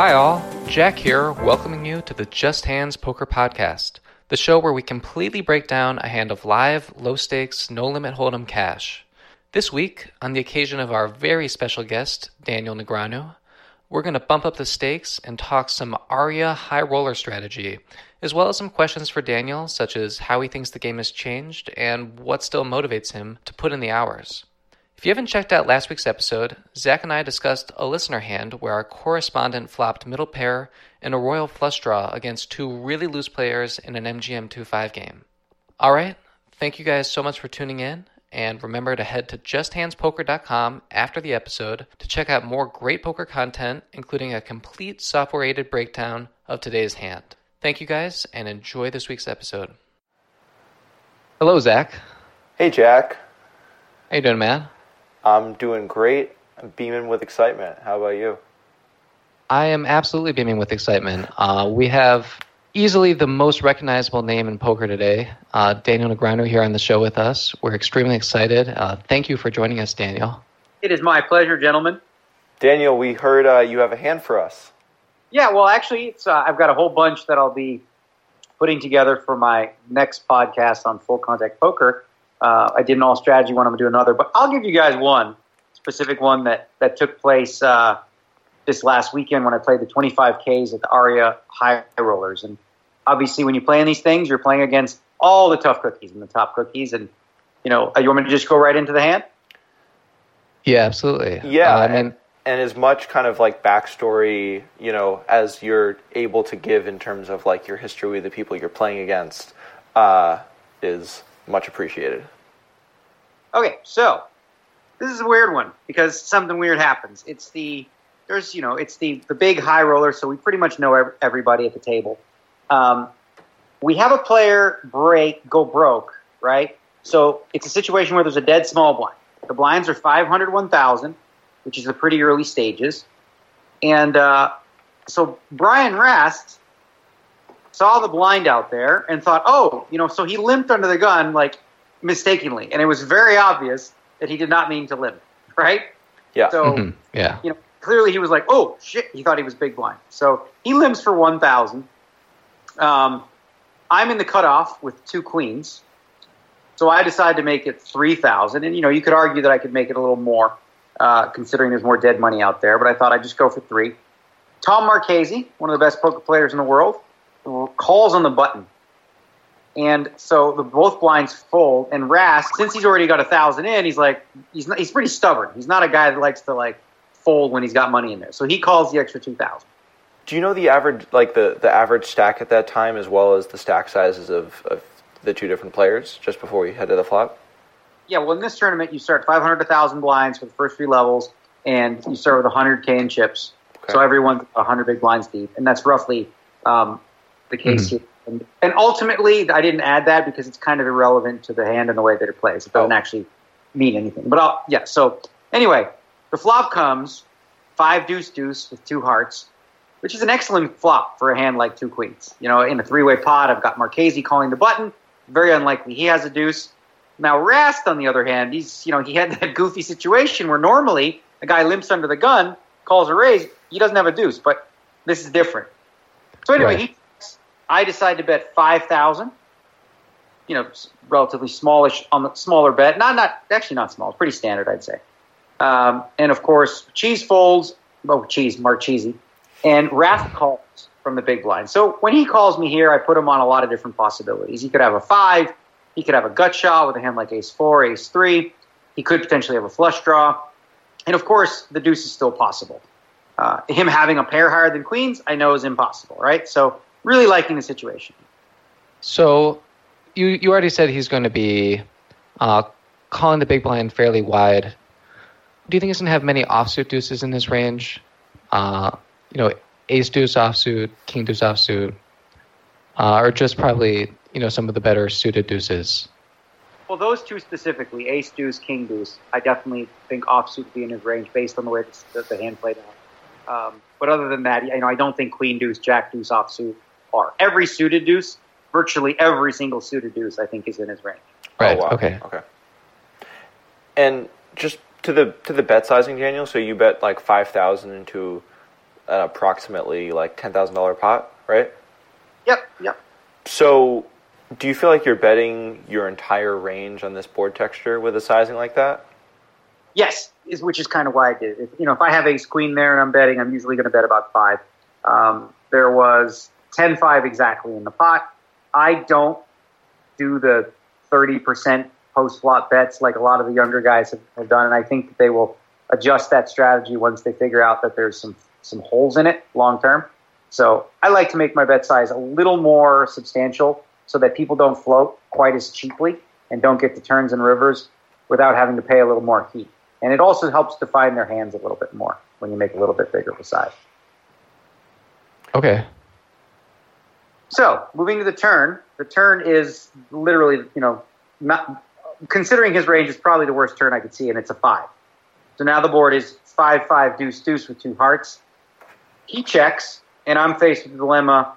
Hi, all. Jack here, welcoming you to the Just Hands Poker Podcast, the show where we completely break down a hand of live, low stakes, no limit hold'em cash. This week, on the occasion of our very special guest, Daniel Negreanu, we're going to bump up the stakes and talk some Aria high roller strategy, as well as some questions for Daniel, such as how he thinks the game has changed and what still motivates him to put in the hours. If you haven't checked out last week's episode, Zach and I discussed a listener hand where our correspondent flopped middle pair and a royal flush draw against two really loose players in an MGM 2-5 game. All right, thank you guys so much for tuning in, and remember to head to justhandspoker.com after the episode to check out more great poker content, including a complete software-aided breakdown of today's hand. Thank you guys, and enjoy this week's episode. Hello, Zach. Hey, Jack. How you doing, man? I'm doing great. I'm beaming with excitement. How about you? I am absolutely beaming with excitement. Uh, we have easily the most recognizable name in poker today, uh, Daniel Negreanu, here on the show with us. We're extremely excited. Uh, thank you for joining us, Daniel. It is my pleasure, gentlemen. Daniel, we heard uh, you have a hand for us. Yeah, well, actually, it's uh, I've got a whole bunch that I'll be putting together for my next podcast on full contact poker. Uh, I did an all strategy one. I'm gonna do another, but I'll give you guys one specific one that that took place uh, this last weekend when I played the 25Ks at the Aria High Rollers. And obviously, when you play in these things, you're playing against all the tough cookies and the top cookies. And you know, you want me to just go right into the hand? Yeah, absolutely. Yeah, Uh, I and, mean, and as much kind of like backstory, you know, as you're able to give in terms of like your history with the people you're playing against, uh, is much appreciated. Okay, so this is a weird one because something weird happens. It's the there's you know it's the the big high roller, so we pretty much know everybody at the table. Um, we have a player break go broke, right? So it's a situation where there's a dead small blind. The blinds are 500, 1,000, which is the pretty early stages, and uh, so Brian Rast saw the blind out there and thought, oh, you know, so he limped under the gun like mistakenly, and it was very obvious that he did not mean to limp, right? Yeah. So mhm, yeah. you know, clearly he was like, oh shit, he thought he was big blind. So he limps for one thousand. Um, I'm in the cutoff with two queens, so I decided to make it three thousand. And you know, you could argue that I could make it a little more, uh, considering there's more dead money out there. But I thought I'd just go for three. Tom Marchese, one of the best poker players in the world, calls on the button. And so the both blinds fold, and Rast, since he's already got a thousand in, he's like, he's not, he's pretty stubborn. He's not a guy that likes to like fold when he's got money in there. So he calls the extra two thousand. Do you know the average, like the, the average stack at that time, as well as the stack sizes of, of the two different players, just before you head to the flop? Yeah, well, in this tournament, you start 500 to 1,000 blinds for the first three levels, and you start with 100K in chips. Okay. So everyone's 100 big blinds deep, and that's roughly um, the case Mhm. here. And, and ultimately, I didn't add that because it's kind of irrelevant to the hand and the way that it plays. It doesn't Oh. actually mean anything. But I'll, yeah, so anyway, the flop comes five deuce deuce with two hearts, which is an excellent flop for a hand like two queens. You know, in a three way pot, I've got Marchese calling the button. Very unlikely he has a deuce. Now Rast, on the other hand, he's you know he had that goofy situation where normally a guy limps under the gun, calls a raise, he doesn't have a deuce, but this is different. So anyway, Right. he, I decided to bet five thousand. You know, relatively smallish on the smaller bet. Not not actually not small, pretty standard, I'd say. Um, and of course, cheese folds. Oh, cheese, Marchese, and Rast calls from the big blind. So when he calls me here, I put him on a lot of different possibilities. He could have a five. He could have a gut shot with a hand like ace four, ace three. He could potentially have a flush draw. And of course, the deuce is still possible. Uh, him having a pair higher than queens, I know is impossible, right? So, really liking the situation. So you you already said he's going to be uh, calling the big blind fairly wide. Do you think he's going to have many offsuit deuces in his range? Uh, you know, ace deuce offsuit, king deuce offsuit, uh, or just probably you know some of the better suited deuces. Well, those two specifically, ace deuce, king deuce, I definitely think offsuit would be in his range based on the way the, the hand played out. Um, but other than that, you know, I don't think queen deuce, jack deuce offsuit are. Every suited deuce, virtually every single suited deuce, I think is in his range. Right. Oh, wow. Okay. Okay. And just to the to the bet sizing, Daniel. So you bet like five thousand into an approximately like ten thousand dollar pot, right? Yep, yep. So, do you feel like you're betting your entire range on this board texture with a sizing like that? Yes, is which is kind of why I did. it. If, you know, if I have ace queen there and I'm betting, I'm usually going to bet about five. Um, there was 10-5 exactly in the pot. I don't do the 30% post flop bets like a lot of the younger guys have, have done, and I think that they will adjust that strategy once they figure out that there's some some holes in it long term. So I like to make my bet size a little more substantial so that people don't float quite as cheaply and don't get the turns and rivers without having to pay a little more heat. And it also helps define their hands a little bit more when you make a little bit bigger of a size. Okay. So moving to the turn, the turn is literally, you know, not considering his range is probably the worst turn I could see, and it's a five. So now the board is five five deuce deuce with two hearts. He checks, and I'm faced with the dilemma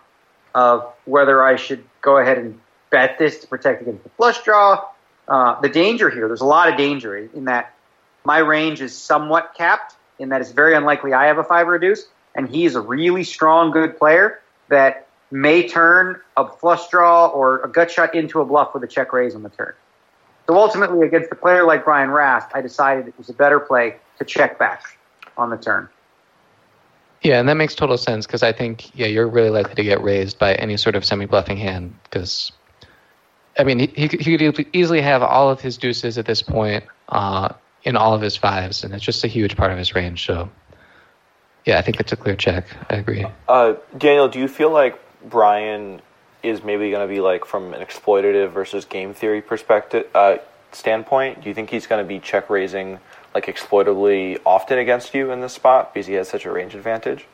of whether I should go ahead and bet this to protect against the flush draw. Uh, the danger here, there's a lot of danger in that my range is somewhat capped, in that it's very unlikely I have a five or a deuce, and he is a really strong, good player that may turn a flush draw or a gut shot into a bluff with a check raise on the turn. So ultimately, against a player like Brian Rast, I decided it was a better play to check back on the turn. Yeah, and that makes total sense because I think yeah you're really likely to get raised by any sort of semi bluffing hand because I mean he, he could, easily have all of his deuces at this point uh, in all of his fives, and it's just a huge part of his range. So yeah, I think it's a clear check. I agree. Uh, Daniel, do you feel like Brian is maybe going to be like from an exploitative versus game theory perspective uh, standpoint? Do you think he's going to be check raising like exploitably often against you in this spot because he has such a range advantage?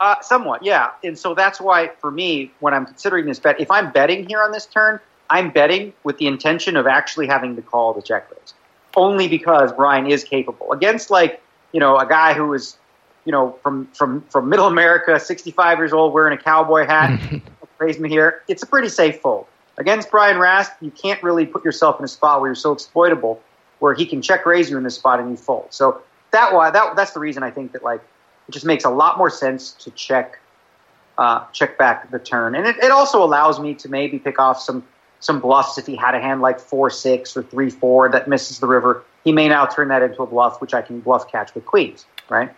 Uh, somewhat, yeah. And so that's why, for me, when I'm considering this bet, if I'm betting here on this turn, I'm betting with the intention of actually having to call the check raise, only because Brian is capable against like you know a guy who is you know from from from Middle America, 65 years old, wearing a cowboy hat. praise me here. It's a pretty safe fold against Brian Rast. You can't really put yourself in a spot where you're so exploitable, where he can check raise you in this spot and you fold. So that why that that's the reason I think that like it just makes a lot more sense to check uh, check back the turn, and it, it also allows me to maybe pick off some some bluffs if he had a hand like four six or three four that misses the river. He may now turn that into a bluff, which I can bluff catch with queens, right?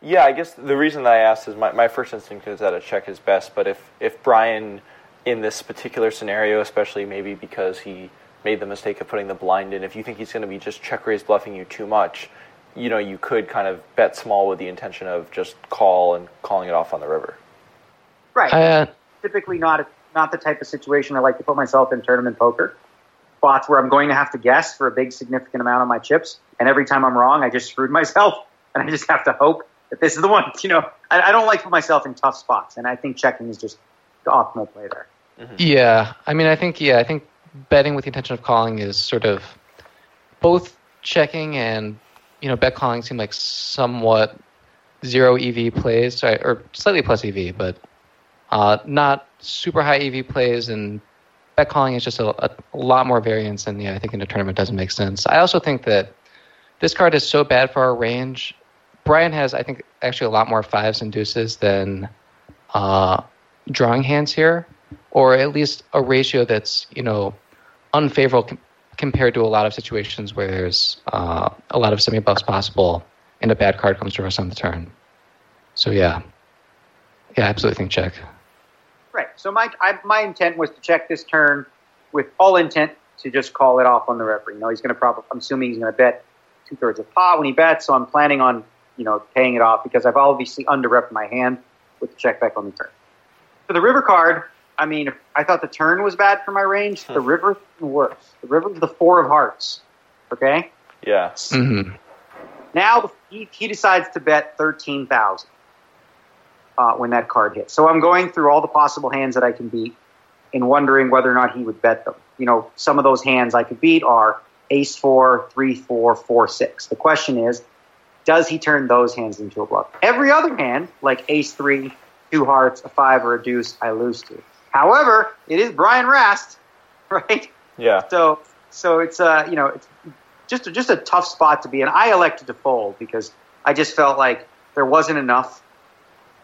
Yeah, I guess the reason that I asked is my, my first instinct is that a check is best, but if, if Brian, in this particular scenario, especially maybe because he made the mistake of putting the blind in, if you think he's going to be just check raise bluffing you too much, you know, you could kind of bet small with the intention of just call and calling it off on the river. Right. Uh, Typically not a, not the type of situation I like to put myself in tournament poker. Spots where I'm going to have to guess for a big significant amount of my chips, and every time I'm wrong, I just screwed myself, and I just have to hope that this is the one. You know, I, I don't like put myself in tough spots, and I think checking is just the optimal play there. Yeah, I mean, I think yeah, I think betting with the intention of calling is sort of both checking and you know bet calling seem like somewhat zero EV plays, sorry, or slightly plus EV, but uh, not super high EV plays. And bet calling is just a, a, a lot more variance, and yeah, I think in a tournament doesn't make sense. I also think that this card is so bad for our range. Brian has, I think, actually a lot more fives and deuces than uh, drawing hands here, or at least a ratio that's you know unfavorable com- compared to a lot of situations where there's uh, a lot of semi buffs possible and a bad card comes to us on the turn. So yeah, yeah, I absolutely think check. Right. So my I, my intent was to check this turn with all intent to just call it off on the. You know, he's going to probably. I'm assuming he's going to bet two thirds of pot when he bets. So I'm planning on you know paying it off because I've obviously underrepped my hand with the check back on the turn. For the river card, I mean, I thought the turn was bad for my range. The river worse. The river's the four of hearts. Okay. Yeah. hmm Now he, he decides to bet thirteen thousand uh, when that card hits. So I'm going through all the possible hands that I can beat, and wondering whether or not he would bet them. You know, some of those hands I could beat are Ace four, three four, four six. The question is, does he turn those hands into a bluff? Every other hand, like ace three, two hearts, a five, or a deuce, I lose to. However, it is Brian Rast, right? Yeah. So so it's uh you know it's just just a tough spot to be in. I elected to fold because I just felt like there wasn't enough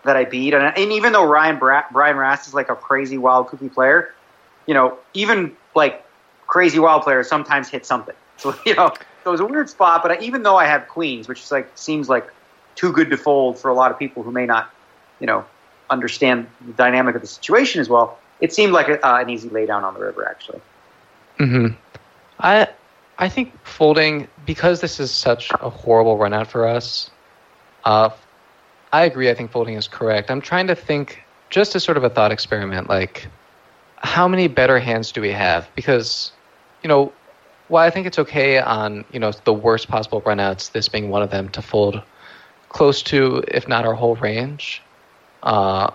that I beat, and, and even though Ryan Bra- Brian Rast is like a crazy wild cookie player, you know even like crazy wild players sometimes hit something. So you know so it was a weird spot. But I, even though I have queens, which is like seems like too good to fold for a lot of people who may not, you know, understand the dynamic of the situation as well, it seemed like a, uh, an easy laydown on the river actually. Hmm. I I think folding because this is such a horrible run out for us. Uh, I agree. I think folding is correct. I'm trying to think just as sort of a thought experiment, like how many better hands do we have? Because you know well, I think it's okay on you know the worst possible runouts, this being one of them, to fold close to, if not our whole range. Uh,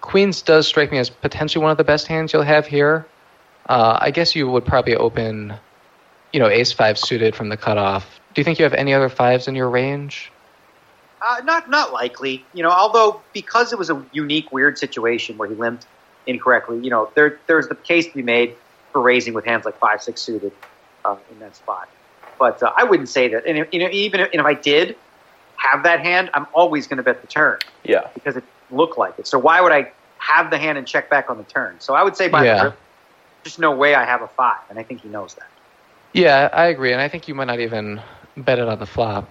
Queens does strike me as potentially one of the best hands you'll have here. Uh, I guess you would probably open, you know, Ace Five suited from the cutoff. Do you think you have any other fives in your range? Uh, not not likely. You know, although because it was a unique, weird situation where he limped incorrectly, you know, there there's the case to be made for raising with hands like five, six suited uh, in that spot. But uh, I wouldn't say that. And if, you know, even if, if I did have that hand, I'm always going to bet the turn. Yeah, because it looked like it. So why would I have the hand and check back on the turn? So I would say by yeah. the river, there's no way I have a five, and I think he knows that. Yeah, I agree, and I think you might not even bet it on the flop.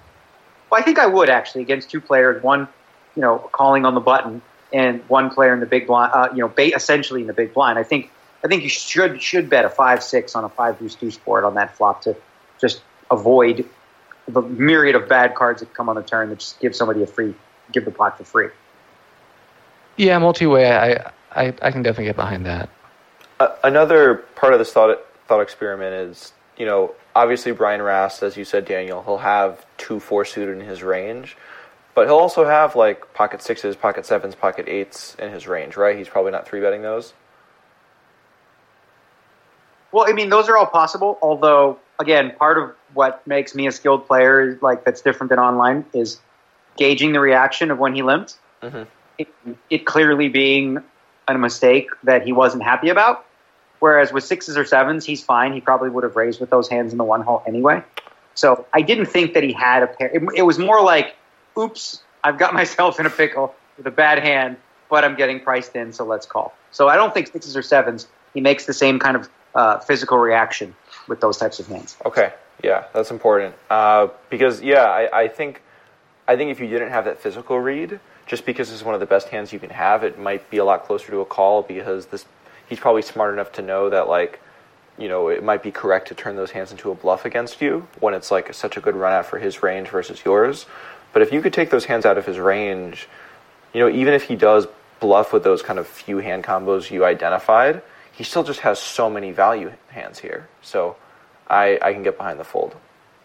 Well, I think I would actually against two players, one you know calling on the button and one player in the big blind, uh, you know, bait essentially in the big blind. I think I think you should should bet a five six on a five deuce deuce board on that flop to just avoid the myriad of bad cards that come on the turn that just give somebody a free give the pot for free. Yeah, multi way. I, I I can definitely get behind that. Uh, another part of this thought thought experiment is you know obviously Brian Rast, as you said, Daniel, he'll have two four suited in his range but he'll also have like pocket sixes, pocket sevens, pocket eights in his range, right? He's probably not three betting those. Well, I mean, those are all possible. Although, again, part of what makes me a skilled player, like that's different than online, is gauging the reaction of when he limped. Mm-hmm. It, it, clearly being a mistake that he wasn't happy about. Whereas with sixes or sevens, he's fine. He probably would have raised with those hands in the one hole anyway. So I didn't think that he had a pair. It, it was more like, oops, I've got myself in a pickle with a bad hand, but I'm getting priced in, so let's call. So I don't think sixes or sevens. He makes the same kind of uh, physical reaction with those types of hands. Okay, yeah, that's important uh, because yeah, I, I, think I think if you didn't have that physical read, just because it's one of the best hands you can have, it might be a lot closer to a call because this he's probably smart enough to know that like you know it might be correct to turn those hands into a bluff against you when it's like such a good run out for his range versus yours. But if you could take those hands out of his range, you know even if he does bluff with those kind of few hand combos you identified he still just has so many value hands here. So I, I can get behind the fold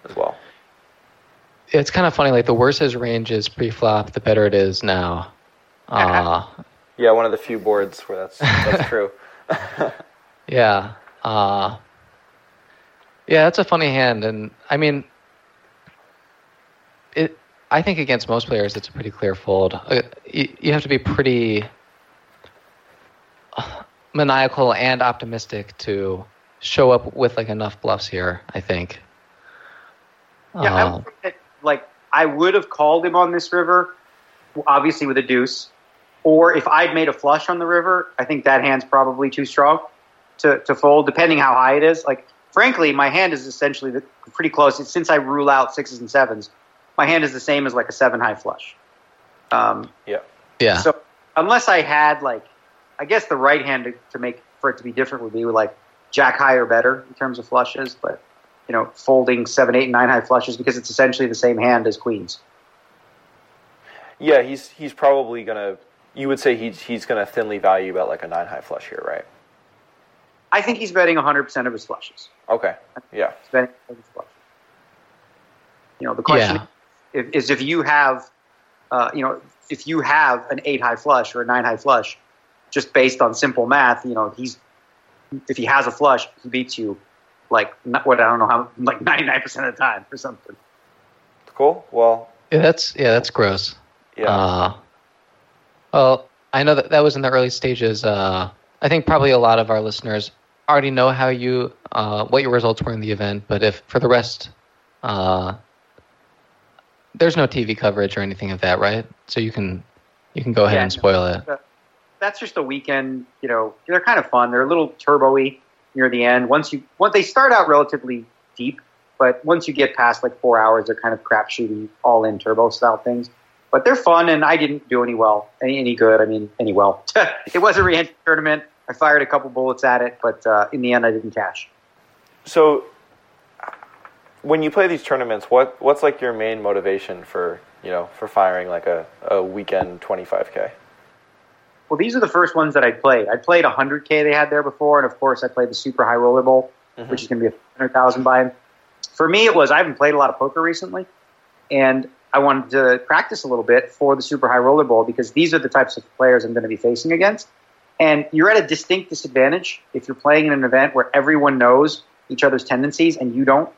as well. It's kind of funny. Like the worse his range is pre-flop, the better it is now. Uh, yeah, one of the few boards where that's that's true. yeah, uh, yeah, that's a funny hand, and I mean, it. I think against most players, it's a pretty clear fold. Uh, you, you have to be pretty maniacal and optimistic to show up with like enough bluffs here. I think. Yeah, uh, I would um, that, like I would have called him on this river, obviously with a deuce, or if I'd made a flush on the river, I think that hand's probably too strong to to fold, depending how high it is. Like frankly, my hand is essentially the, pretty close. It's, since I rule out sixes and sevens, my hand is the same as like a seven high flush. Um, yeah. Yeah. So unless I had like I guess the right hand to, to make for it to be different would be like jack high or better in terms of flushes, but you know, folding seven, eight, and nine high flushes because it's essentially the same hand as queens. Yeah, he's he's probably gonna. You would say he's he's gonna thinly value about like a nine high flush here, right? I think he's betting 100 percent of his flushes. Okay. Yeah. He's betting his flushes. You know, the question yeah. is, is if you have, uh, you know, if you have an eight high flush or a nine high flush, just based on simple math, you know, he's if he has a flush, he beats you like what I don't know how like 99% of the time or something. Cool. Well, yeah, that's yeah, that's gross. Yeah. Uh, well, I know that that was in the early stages. Uh, I think probably a lot of our listeners already know how you uh, what your results were in the event, but if for the rest uh, there's no TV coverage or anything of that, right? So you can you can go ahead yeah, and spoil no. it. That's just a weekend. You know, they're kind of fun. They're a little turbo-y near the end. Once you once they start out relatively deep, but once you get past like four hours, they're kind of crapshooty, all in turbo style things. But they're fun, and I didn't do any well, any, any good. I mean, any well. it was a re-entry tournament. I fired a couple bullets at it, but uh, in the end, I didn't cash. So, when you play these tournaments, what what's like your main motivation for you know for firing like a, a weekend 25k? Well, these are the first ones that I played. I played 100k they had there before, and of course, I played the Super High Roller Bowl, which is going to be a 100,000 buy in. For me, it was I haven't played a lot of poker recently, and I wanted to practice a little bit for the Super High Roller Bowl because these are the types of players I'm going to be facing against. And you're at a distinct disadvantage if you're playing in an event where everyone knows each other's tendencies and you don't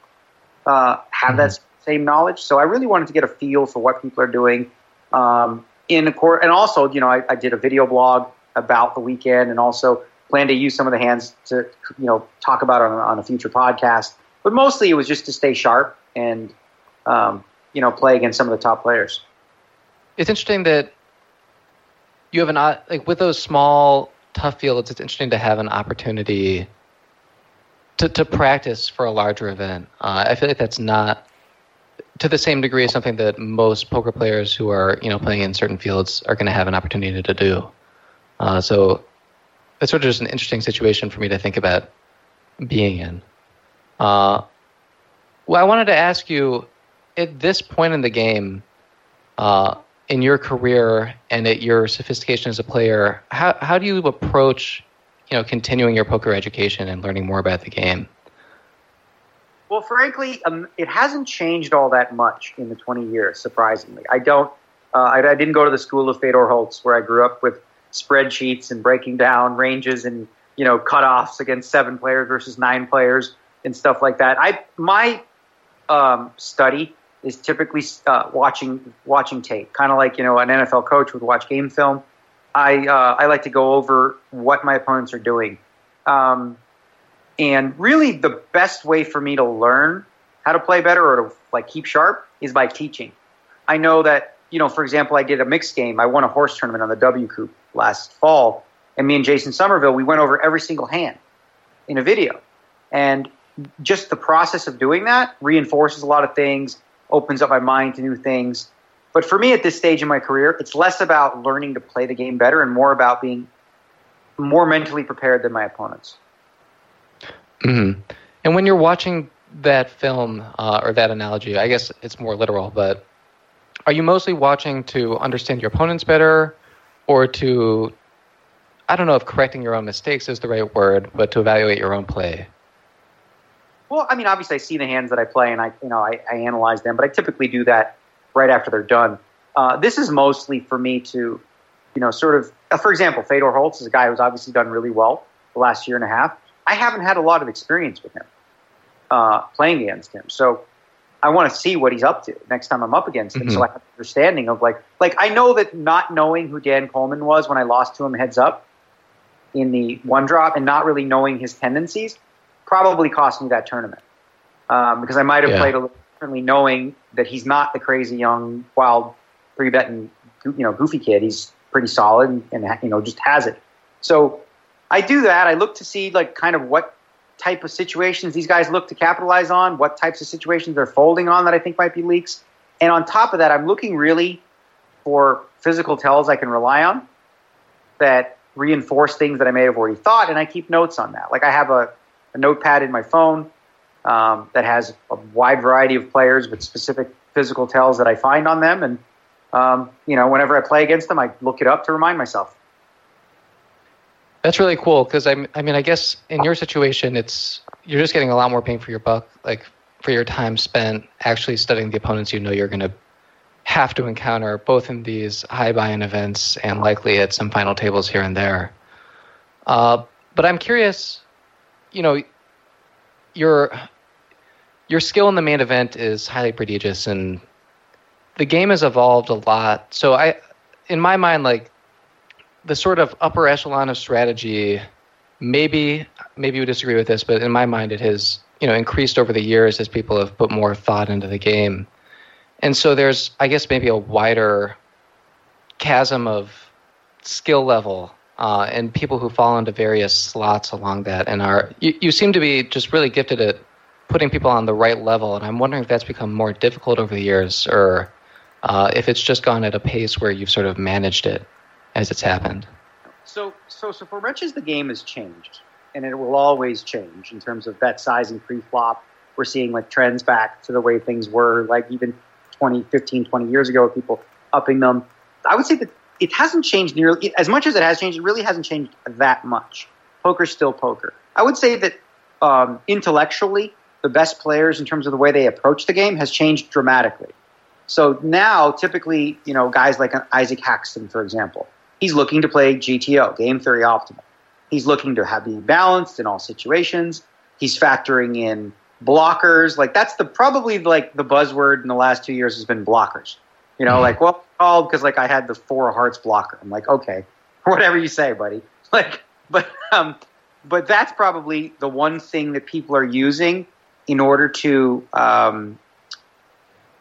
uh, have that same knowledge. So I really wanted to get a feel for what people are doing. Um, in a court, and also, you know, I, I did a video blog about the weekend, and also plan to use some of the hands to, you know, talk about on, on a future podcast. But mostly, it was just to stay sharp and, um, you know, play against some of the top players. It's interesting that you have an like with those small tough fields. It's interesting to have an opportunity to to practice for a larger event. Uh, I feel like that's not to the same degree as something that most poker players who are you know playing in certain fields are going to have an opportunity to do. Uh, so it's sort of just an interesting situation for me to think about being in. Uh, well, I wanted to ask you at this point in the game, uh, in your career and at your sophistication as a player, how how do you approach, you know, continuing your poker education and learning more about the game? Well, frankly, um, it hasn't changed all that much in the 20 years. Surprisingly, I don't. Uh, I, I, didn't go to the school of Fedor Holz, where I grew up with spreadsheets and breaking down ranges and you know cutoffs against seven players versus nine players and stuff like that. I my um, study is typically uh, watching watching tape, kind of like you know an NFL coach would watch game film. I uh, I like to go over what my opponents are doing. Um, and really, the best way for me to learn how to play better or to like keep sharp is by teaching. I know that you know, for example, I did a mixed game. I won a horse tournament on the WCOOP last fall, and me and Jason Somerville we went over every single hand in a video, and just the process of doing that reinforces a lot of things, opens up my mind to new things. But for me, at this stage in my career, it's less about learning to play the game better and more about being more mentally prepared than my opponents. Mm-hmm. And when you're watching that film uh, or that analogy, I guess it's more literal, but are you mostly watching to understand your opponents better or to, I don't know if correcting your own mistakes is the right word, but to evaluate your own play? Well, I mean, obviously, I see the hands that I play and I, you know, I, I analyze them, but I typically do that right after they're done. Uh, this is mostly for me to, you know, sort of, uh, for example, Fedor Holz is a guy who's obviously done really well the last year and a half. I haven't had a lot of experience with him uh, playing against him, so I want to see what he's up to next time I'm up against him, Mm-hmm. so I have an understanding of like, like I know that not knowing who Dan Colman was when I lost to him heads up in the one drop and not really knowing his tendencies probably cost me that tournament um, because I might have Yeah. played a little differently, knowing that he's not the crazy young wild three betting you know goofy kid. He's pretty solid and, and you know just has it. So I do that. I look to see like kind of what type of situations these guys look to capitalize on, what types of situations they're folding on that I think might be leaks. And on top of that, I'm looking really for physical tells I can rely on that reinforce things that I may have already thought, and I keep notes on that. Like I have a, a notepad in my phone um, that has a wide variety of players with specific physical tells that I find on them, and um, you know, whenever I play against them, I look it up to remind myself. That's really cool because I, I mean, I guess in your situation, it's you're just getting a lot more bang for your buck, like for your time spent actually studying the opponents you know you're going to have to encounter, both in these high buy-in events and likely at some final tables here and there. Uh, but I'm curious, you know, your your skill in the main event is highly prodigious, and the game has evolved a lot. So I, in my mind, like the sort of upper echelon of strategy maybe maybe you disagree with this but in my mind it has you know increased over the years as people have put more thought into the game. And so there's I guess maybe a wider chasm of skill level uh, and people who fall into various slots along that and are you, you seem to be just really gifted at putting people on the right level and i'm wondering if that's become more difficult over the years or uh, if it's just gone at a pace where you've sort of managed it as it's happened so so so for wrenches the game has changed and it will always change in terms of bet size and pre-flop we're seeing like trends back to the way things were like even 20 15 20 years ago people upping them i would say that it hasn't changed nearly as much as it has changed. It really hasn't changed that much. Poker's still poker. I would say that um, intellectually, the best players in terms of the way they approach the game has changed dramatically. So now, typically, you know, guys like Isaac Haxton, for example, he's looking to play GTO, game theory optimal. He's looking to have be balanced in all situations. He's factoring in blockers. Like that's the probably like the buzzword in the last two years has been blockers. You know, mm-hmm. like well, called because like I had the four hearts blocker. I'm like, okay, whatever you say, buddy. Like, but um, but that's probably the one thing that people are using in order to um,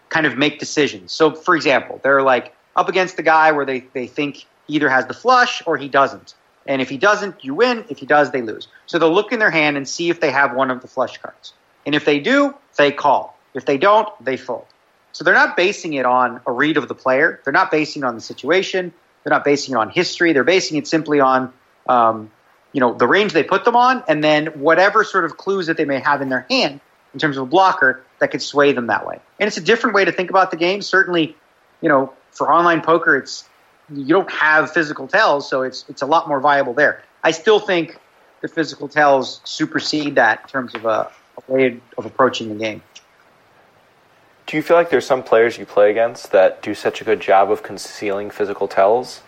kind of make decisions. So, for example, they're like up against the guy where they, they think either has the flush or he doesn't. And if he doesn't, you win. If he does, they lose. So they'll look in their hand and see if they have one of the flush cards. And if they do, they call. If they don't, they fold. So they're not basing it on a read of the player. They're not basing it on the situation. They're not basing it on history. They're basing it simply on, um, you know, the range they put them on, and then whatever sort of clues that they may have in their hand in terms of a blocker that could sway them that way. And it's a different way to think about the game. Certainly, you know, for online poker, it's you don't have physical tells, so it's it's a lot more viable there. I still think the physical tells supersede that in terms of a, a way of approaching the game do you feel like there's some players you play against that do such a good job of concealing physical tells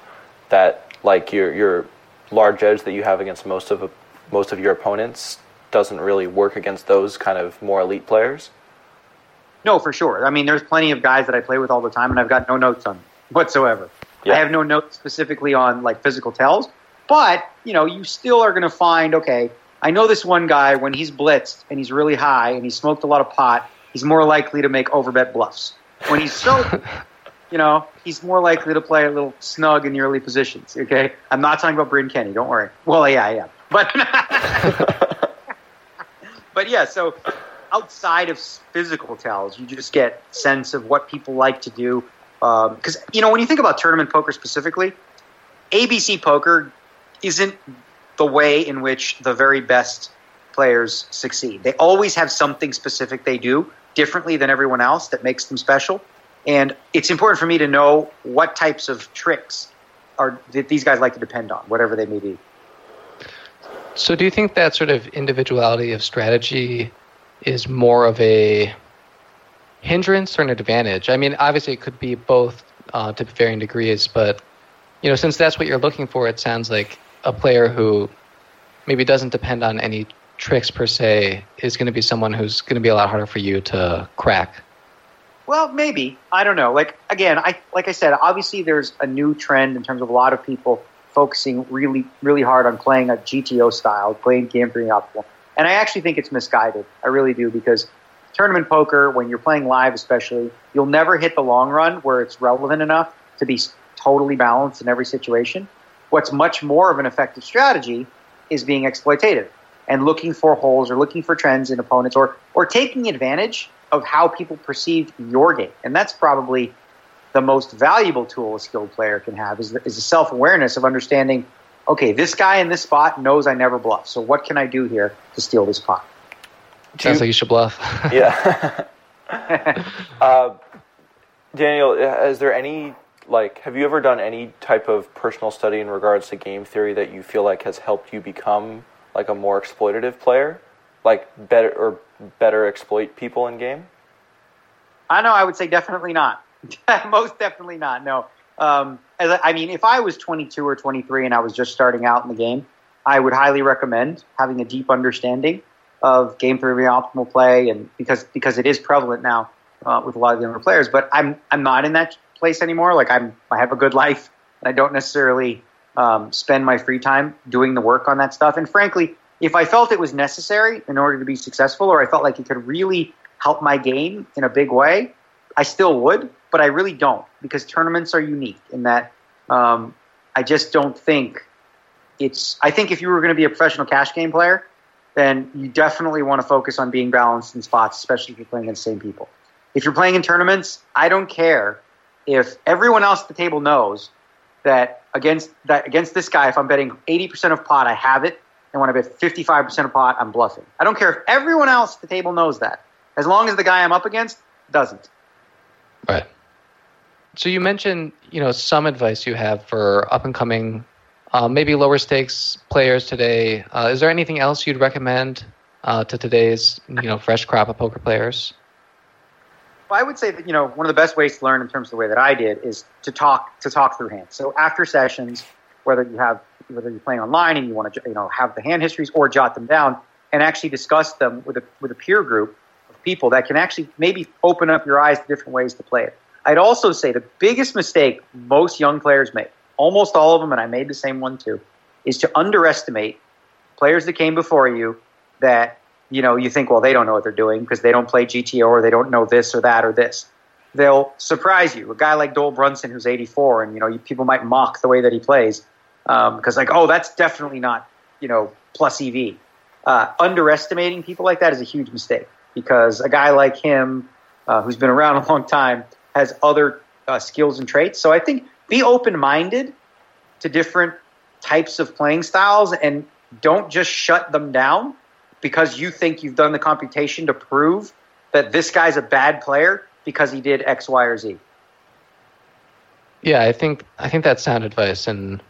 that like your your large edge that you have against most of most of your opponents doesn't really work against those kind of more elite players? No, for sure. I mean, there's plenty of guys that I play with all the time, and I've got no notes on whatsoever. Yeah. I have no notes specifically on like physical tells, but you know, you still are going to find okay. I know this one guy when he's blitzed and he's really high and he smoked a lot of pot he's more likely to make overbet bluffs. When he's so, you know, he's more likely to play a little snug in the early positions. Okay, I'm not talking about Bryn Kenney. Don't worry. Well, yeah, yeah, but but yeah. So outside of physical tells, you just get sense of what people like to do. Because um, you know, when you think about tournament poker specifically, ABC poker isn't the way in which the very best players succeed. They always have something specific they do differently than everyone else that makes them special. And it's important for me to know what types of tricks are that these guys like to depend on, whatever they may be. So, do you think that sort of individuality of strategy is more of a hindrance or an advantage? I mean, obviously, it could be both uh, to varying degrees, but you know, since that's what you're looking for, it sounds like a player who maybe doesn't depend on any tricks per se is going to be someone who's going to be a lot harder for you to crack. Well, maybe I don't know. Like again, I like I said, obviously there's a new trend in terms of a lot of people focusing really, really hard on playing a GTO style, playing game theory optimal, and I actually think it's misguided. I really do because tournament poker, when you're playing live, especially, you'll never hit the long run where it's relevant enough to be totally balanced in every situation. What's much more of an effective strategy is being exploitative and looking for holes or looking for trends in opponents or or taking advantage of how people perceive your game. And that's probably the most valuable tool a skilled player can have is, is a self awareness of understanding. Okay, this guy in this spot knows I never bluff. So what can I do here to steal this pot? Sounds like you should bluff. yeah. uh, Daniel, is there any like have you ever done any type of personal study in regards to game theory that you feel like has helped you become like a more exploitative player, like better or better exploit people in game? I know. I would say definitely not. Most definitely not. No. Um, as I mean, if I was 22 or 23 and I was just starting out in the game, I would highly recommend having a deep understanding of game theory optimal play, and because because it is prevalent now uh, with a lot of younger players. But I'm I'm not in that place anymore. Like I'm I have a good life. And I don't necessarily um, spend my free time doing the work on that stuff. And frankly, if I felt it was necessary in order to be successful, or I felt like it could really help my game in a big way, I still would, but I really don't because tournaments are unique in that um, I just don't think it's. I think if you were going to be a professional cash game player, then you definitely want to focus on being balanced in spots, especially if you're playing against the same people. If you're playing in tournaments, I don't care if everyone else at the table knows that against that against this guy, if I'm betting 80% of pot, I have it, and when I bet 55% of pot, I'm bluffing. I don't care if everyone else at the table knows that, as long as the guy I'm up against doesn't. Right. So you mentioned, you know, some advice you have for up and coming, uh, maybe lower stakes players today. Uh, is there anything else you'd recommend uh, to today's, you know, fresh crop of poker players? Well, I would say that you know one of the best ways to learn in terms of the way that I did is to talk to talk through hands. So after sessions, whether you have whether you're playing online and you want to you know have the hand histories or jot them down and actually discuss them with a with a peer group of people that can actually maybe open up your eyes to different ways to play it. I'd also say the biggest mistake most young players make, almost all of them, and I made the same one too, is to underestimate players that came before you that you know, you think, well, they don't know what they're doing because they don't play GTO or they don't know this or that or this. They'll surprise you. A guy like Doyle Brunson, who's 84, and you know, people might mock the way that he plays because, um, like, oh, that's definitely not, you know, plus EV. Uh, underestimating people like that is a huge mistake because a guy like him, uh, who's been around a long time, has other uh, skills and traits. So I think be open minded to different types of playing styles and don't just shut them down because you think you've done the computation to prove that this guy's a bad player because he did X, Y, or Z. Yeah, I think I think that's sound advice, and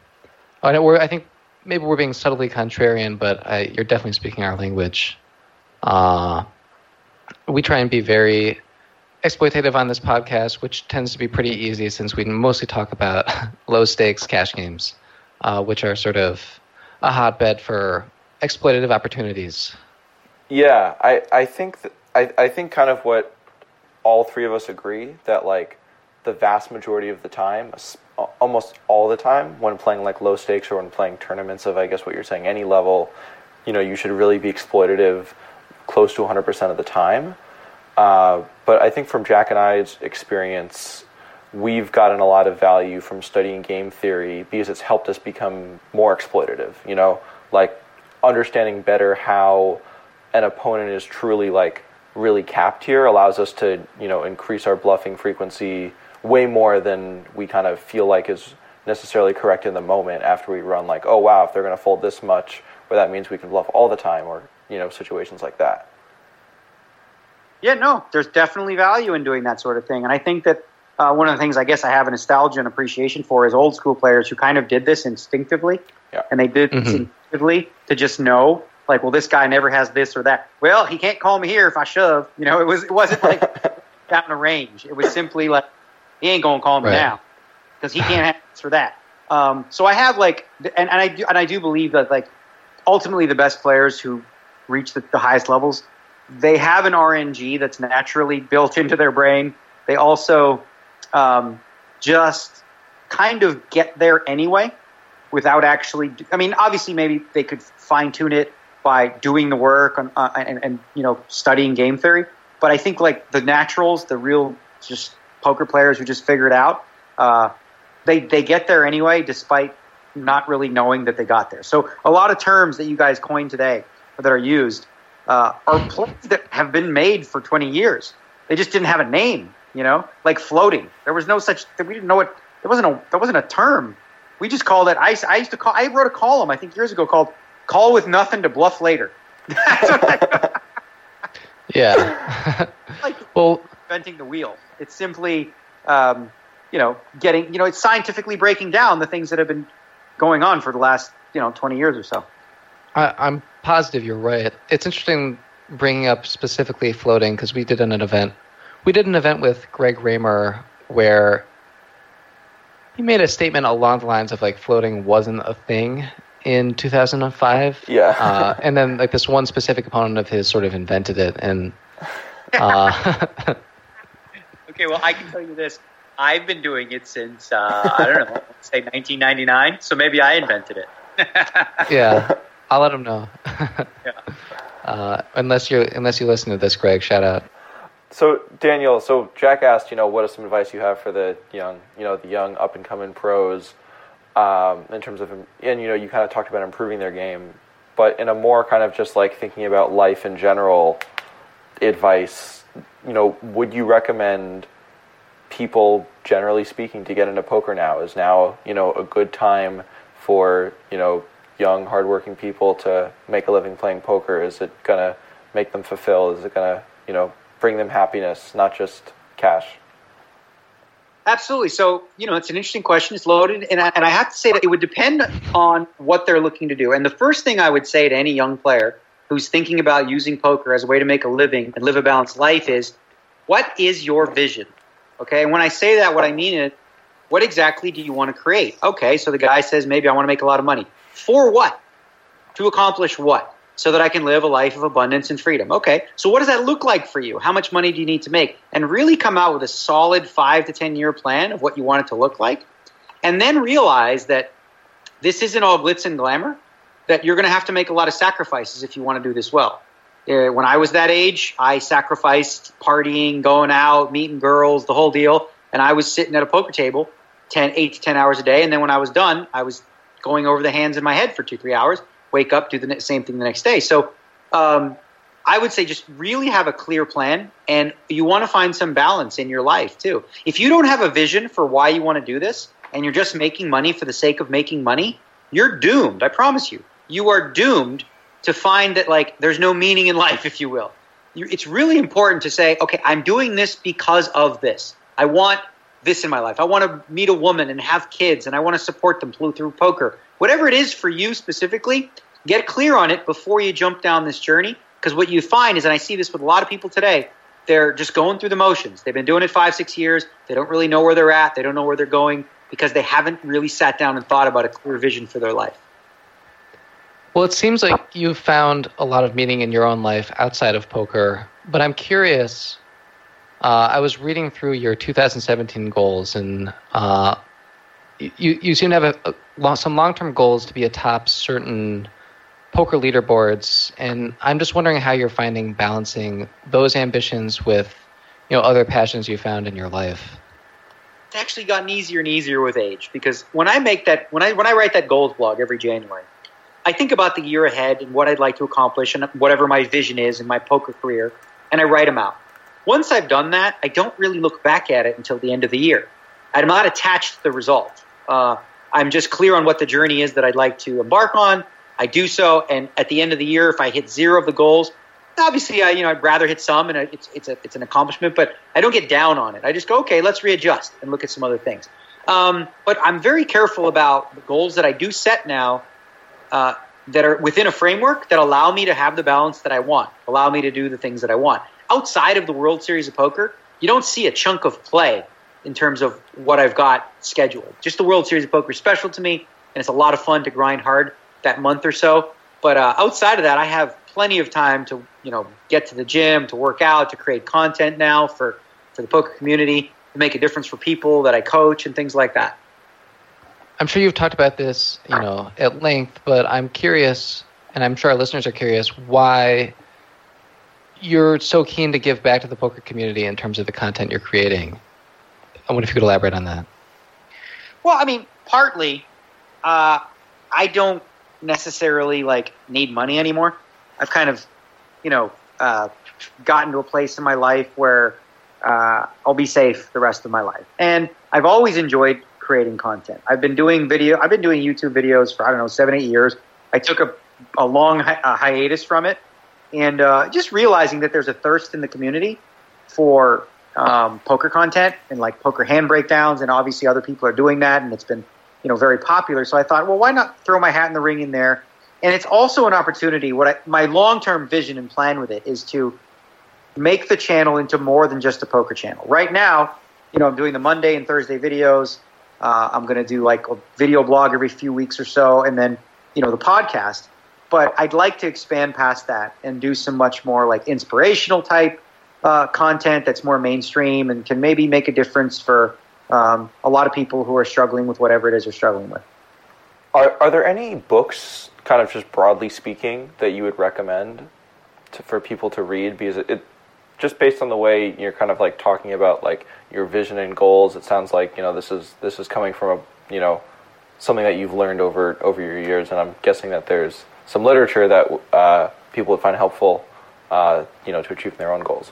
I know we're I think maybe we're being subtly contrarian, but I, you're definitely speaking our language. Uh, we try and be very exploitative on this podcast, which tends to be pretty easy since we mostly talk about low stakes cash games, uh, which are sort of a hotbed for exploitative opportunities. Yeah, I, I think th- I, I think kind of what all three of us agree that like the vast majority of the time, almost all the time, when playing like low stakes or when playing tournaments of I guess what you're saying any level, you know, you should really be exploitative close to 100% of the time. Uh, but I think from Jack and I's experience, we've gotten a lot of value from studying game theory because it's helped us become more exploitative. You know, like understanding better how an opponent is truly like really capped here allows us to you know increase our bluffing frequency way more than we kind of feel like is necessarily correct in the moment after we run like oh wow if they're going to fold this much or that means we can bluff all the time or you know situations like that yeah no there's definitely value in doing that sort of thing and i think that uh, one of the things i guess i have a nostalgia and appreciation for is old school players who kind of did this instinctively yeah. and they did mm-hmm. instinctively to just know like, well, this guy never has this or that. Well, he can't call me here if I shove. You know, it was it wasn't like down the range. It was simply like he ain't gonna call me right. now because he can't have this or that. Um, so I have like, and, and I do, and I do believe that like ultimately the best players who reach the, the highest levels, they have an RNG that's naturally built into their brain. They also um, just kind of get there anyway without actually. I mean, obviously, maybe they could fine tune it by doing the work on, uh, and, and you know studying game theory. But I think like the naturals, the real just poker players who just figure it out, uh, they they get there anyway, despite not really knowing that they got there. So a lot of terms that you guys coined today that are used uh, are plays that have been made for 20 years. They just didn't have a name, you know, like floating. There was no such. We didn't know it. There wasn't a. There wasn't a term. We just called it. I, I used to call. I wrote a column I think years ago called Call with nothing to bluff later. yeah. like well, inventing the wheel. It's simply, um, you know, getting, you know, it's scientifically breaking down the things that have been going on for the last, you know, 20 years or so. I, am positive you're right. It's interesting bringing up specifically floating because we did an event. We did an event with Greg Raymer where he made a statement along the lines of like floating wasn't a thing in 2005. Yeah. uh, and then like this one specific opponent of his sort of invented it, and. Uh, okay, well, I can tell you this. I've been doing it since uh, I don't know, say 1999. So maybe I invented it. yeah, I'll let him know. yeah. Uh, unless you unless you listen to this, Greg, shout out. So Daniel, so Jack asked, you know, what is some advice you have for the young, you know, the young up and coming pros, um, in terms of, and you know, you kind of talked about improving their game, but in a more kind of just like thinking about life in general, advice, you know, would you recommend people, generally speaking, to get into poker now? Is now, you know, a good time for, you know, young, hardworking people to make a living playing poker? Is it gonna make them fulfill? Is it gonna, you know, bring them happiness, not just cash? Absolutely. So, you know, it's an interesting question. It's loaded. And I, and I have to say that it would depend on what they're looking to do. And the first thing I would say to any young player who's thinking about using poker as a way to make a living and live a balanced life is what is your vision? Okay. And when I say that, what I mean is, what exactly do you want to create? Okay. So the guy says, maybe I want to make a lot of money. For what? To accomplish what? so that I can live a life of abundance and freedom. Okay, so what does that look like for you? How much money do you need to make? And really come out with a solid five to 10 year plan of what you want it to look like. And then realize that this isn't all glitz and glamour, that you're going to have to make a lot of sacrifices if you want to do this well. Uh, when I was that age, I sacrificed partying, going out, meeting girls, the whole deal. And I was sitting at a poker table 10, 8 to 10 hours a day. And then when I was done, I was going over the hands in my head for two, three hours wake up, do the same thing the next day. So um, I would say just really have a clear plan, and you want to find some balance in your life too. If you don't have a vision for why you want to do this, and you're just making money for the sake of making money, you're doomed. I promise you. You are doomed to find that like there's no meaning in life, if you will. It's really important to say, okay, I'm doing this because of this. I want this in my life. I want to meet a woman and have kids, and I want to support them through poker. Whatever it is for you specifically, Get clear on it before you jump down this journey. Because what you find is, and I see this with a lot of people today, they're just going through the motions. They've been doing it five, six years. They don't really know where they're at. They don't know where they're going because they haven't really sat down and thought about a clear vision for their life. Well, it seems like you've found a lot of meaning in your own life outside of poker. But I'm curious. Uh, I was reading through your 2017 goals, and uh, you you seem to have a, a, some long term goals to be atop certain poker leaderboards, and I'm just wondering how you're finding balancing those ambitions with, you know, other passions you found in your life. It's actually gotten easier and easier with age because when I make that when I when I write that goals blog every January, I think about the year ahead and what I'd like to accomplish and whatever my vision is in my poker career, and I write them out. Once I've done that, I don't really look back at it until the end of the year. I'm not attached to the result. Uh, I'm just clear on what the journey is that I'd like to embark on I do so, and at the end of the year, if I hit zero of the goals, obviously, I, you know, I'd rather hit some, and it's it's a, it's an accomplishment. But I don't get down on it. I just go, okay, let's readjust and look at some other things. Um, but I'm very careful about the goals that I do set now uh, that are within a framework that allow me to have the balance that I want, allow me to do the things that I want. Outside of the World Series of Poker, you don't see a chunk of play in terms of what I've got scheduled. Just the World Series of Poker is special to me, and it's a lot of fun to grind hard that month or so. But uh, outside of that, I have plenty of time to you know get to the gym, to work out, to create content now for for the poker community, to make a difference for people that I coach and things like that. I'm sure you've talked about this, you know, at length, but I'm curious, and I'm sure our listeners are curious, why you're so keen to give back to the poker community in terms of the content you're creating. I wonder if you could elaborate on that. Well, I mean, partly, uh, I don't necessarily like need money anymore. I've kind of, you know, uh, gotten to a place in my life where uh, I'll be safe the rest of my life. And I've always enjoyed creating content. I've been doing video. I've been doing YouTube videos for I don't know seven, eight years. I took a, a long hi- a hiatus from it, and uh, just realizing that there's a thirst in the community for um, poker content and like poker hand breakdowns, and obviously other people are doing that, and it's been you know very popular. So I thought, well, why not throw my hat in the ring in there? And it's also an opportunity. What I, my long term vision and plan with it is to make the channel into more than just a poker channel. Right now, you know, I'm doing the Monday and Thursday videos. Uh, I'm going to do like a video blog every few weeks or so, and then you know the podcast. But I'd like to expand past that and do some much more like inspirational type uh, content that's more mainstream and can maybe make a difference for um, a lot of people who are struggling with whatever it is they're struggling with. Are, are there any books, kind of just broadly speaking, that you would recommend to, for people to read? Because it, it, just based on the way you're kind of like talking about like your vision and goals, it sounds like you know this is this is coming from a you know something that you've learned over over your years, and I'm guessing that there's some literature that uh, people would find helpful, uh, you know, to achieve their own goals.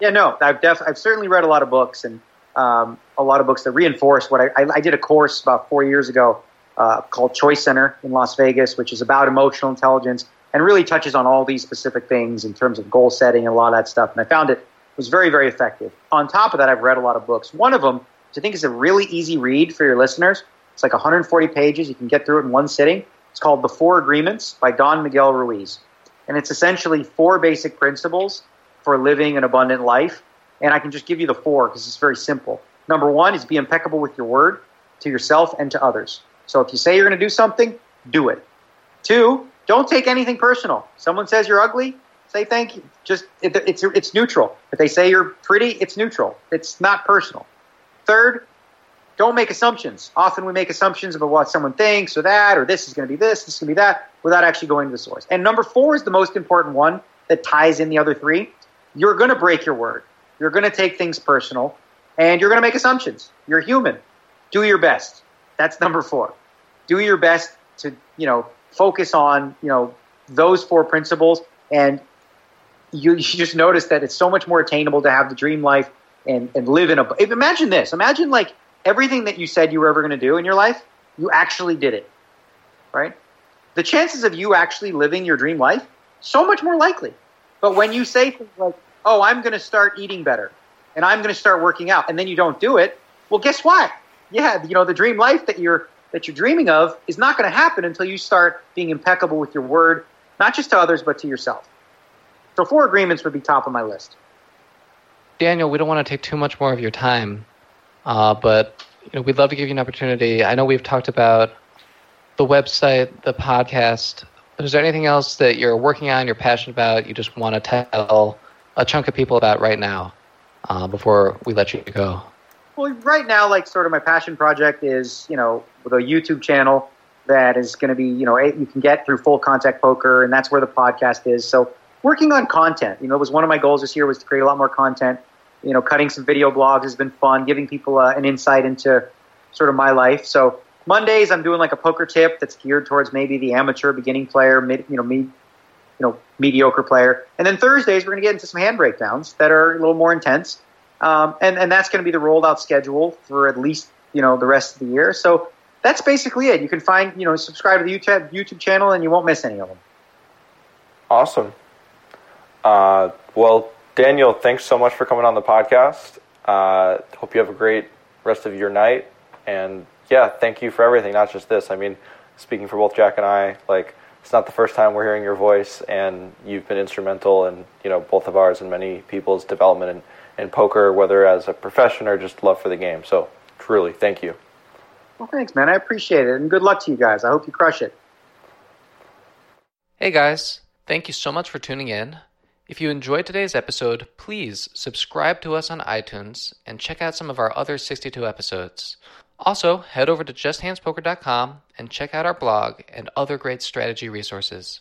Yeah, no, I've def- I've certainly read a lot of books and um, a lot of books that reinforce what I, I, I did a course about four years ago uh, called Choice Center in Las Vegas, which is about emotional intelligence and really touches on all these specific things in terms of goal setting and a lot of that stuff. And I found it was very, very effective. On top of that, I've read a lot of books. One of them, which I think is a really easy read for your listeners, it's like 140 pages. You can get through it in one sitting. It's called The Four Agreements by Don Miguel Ruiz. And it's essentially four basic principles for living an abundant life. And I can just give you the four because it's very simple. Number one is be impeccable with your word to yourself and to others. So if you say you're going to do something, do it. Two, don't take anything personal. Someone says you're ugly, say thank you. Just it, it's it's neutral. If they say you're pretty, it's neutral. It's not personal. Third, don't make assumptions. Often we make assumptions about what someone thinks or that or this is going to be this, this is going to be that, without actually going to the source. And number four is the most important one that ties in the other three. You're going to break your word. You're going to take things personal, and you're going to make assumptions. You're human. Do your best. That's number four. Do your best to you know focus on you know those four principles, and you, you just notice that it's so much more attainable to have the dream life and, and live in a. Imagine this. Imagine like everything that you said you were ever going to do in your life, you actually did it, right? The chances of you actually living your dream life so much more likely. But when you say things like, "Oh, I'm going to start eating better," and I'm going to start working out, and then you don't do it, well, guess what? Yeah, you know the dream life that you're that you're dreaming of is not going to happen until you start being impeccable with your word, not just to others, but to yourself. So, four agreements would be top of my list. Daniel, we don't want to take too much more of your time, uh, but you know, we'd love to give you an opportunity. I know we've talked about the website, the podcast. Is there anything else that you're working on, you're passionate about, you just want to tell a chunk of people about right now uh, before we let you go? Well, right now, like sort of my passion project is, you know, with a YouTube channel that is going to be, you know, you can get through full contact poker, and that's where the podcast is. So working on content, you know, it was one of my goals this year was to create a lot more content. You know, cutting some video blogs has been fun, giving people uh, an insight into sort of my life. So Mondays, I'm doing like a poker tip that's geared towards maybe the amateur, beginning player, mid, you know, me, you know, mediocre player. And then Thursdays, we're going to get into some hand breakdowns that are a little more intense. Um, and, and that's going to be the rolled out schedule for at least, you know, the rest of the year. So that's basically it. You can find, you know, subscribe to the YouTube, YouTube channel and you won't miss any of them. Awesome. Uh, well, Daniel, thanks so much for coming on the podcast. Uh, hope you have a great rest of your night. And yeah, thank you for everything, not just this. I mean, speaking for both Jack and I, like, it's not the first time we're hearing your voice, and you've been instrumental in, you know, both of ours and many people's development and in poker, whether as a profession or just love for the game. So, truly, thank you. Well, thanks, man. I appreciate it. And good luck to you guys. I hope you crush it. Hey, guys. Thank you so much for tuning in. If you enjoyed today's episode, please subscribe to us on iTunes and check out some of our other 62 episodes. Also, head over to justhandspoker.com and check out our blog and other great strategy resources.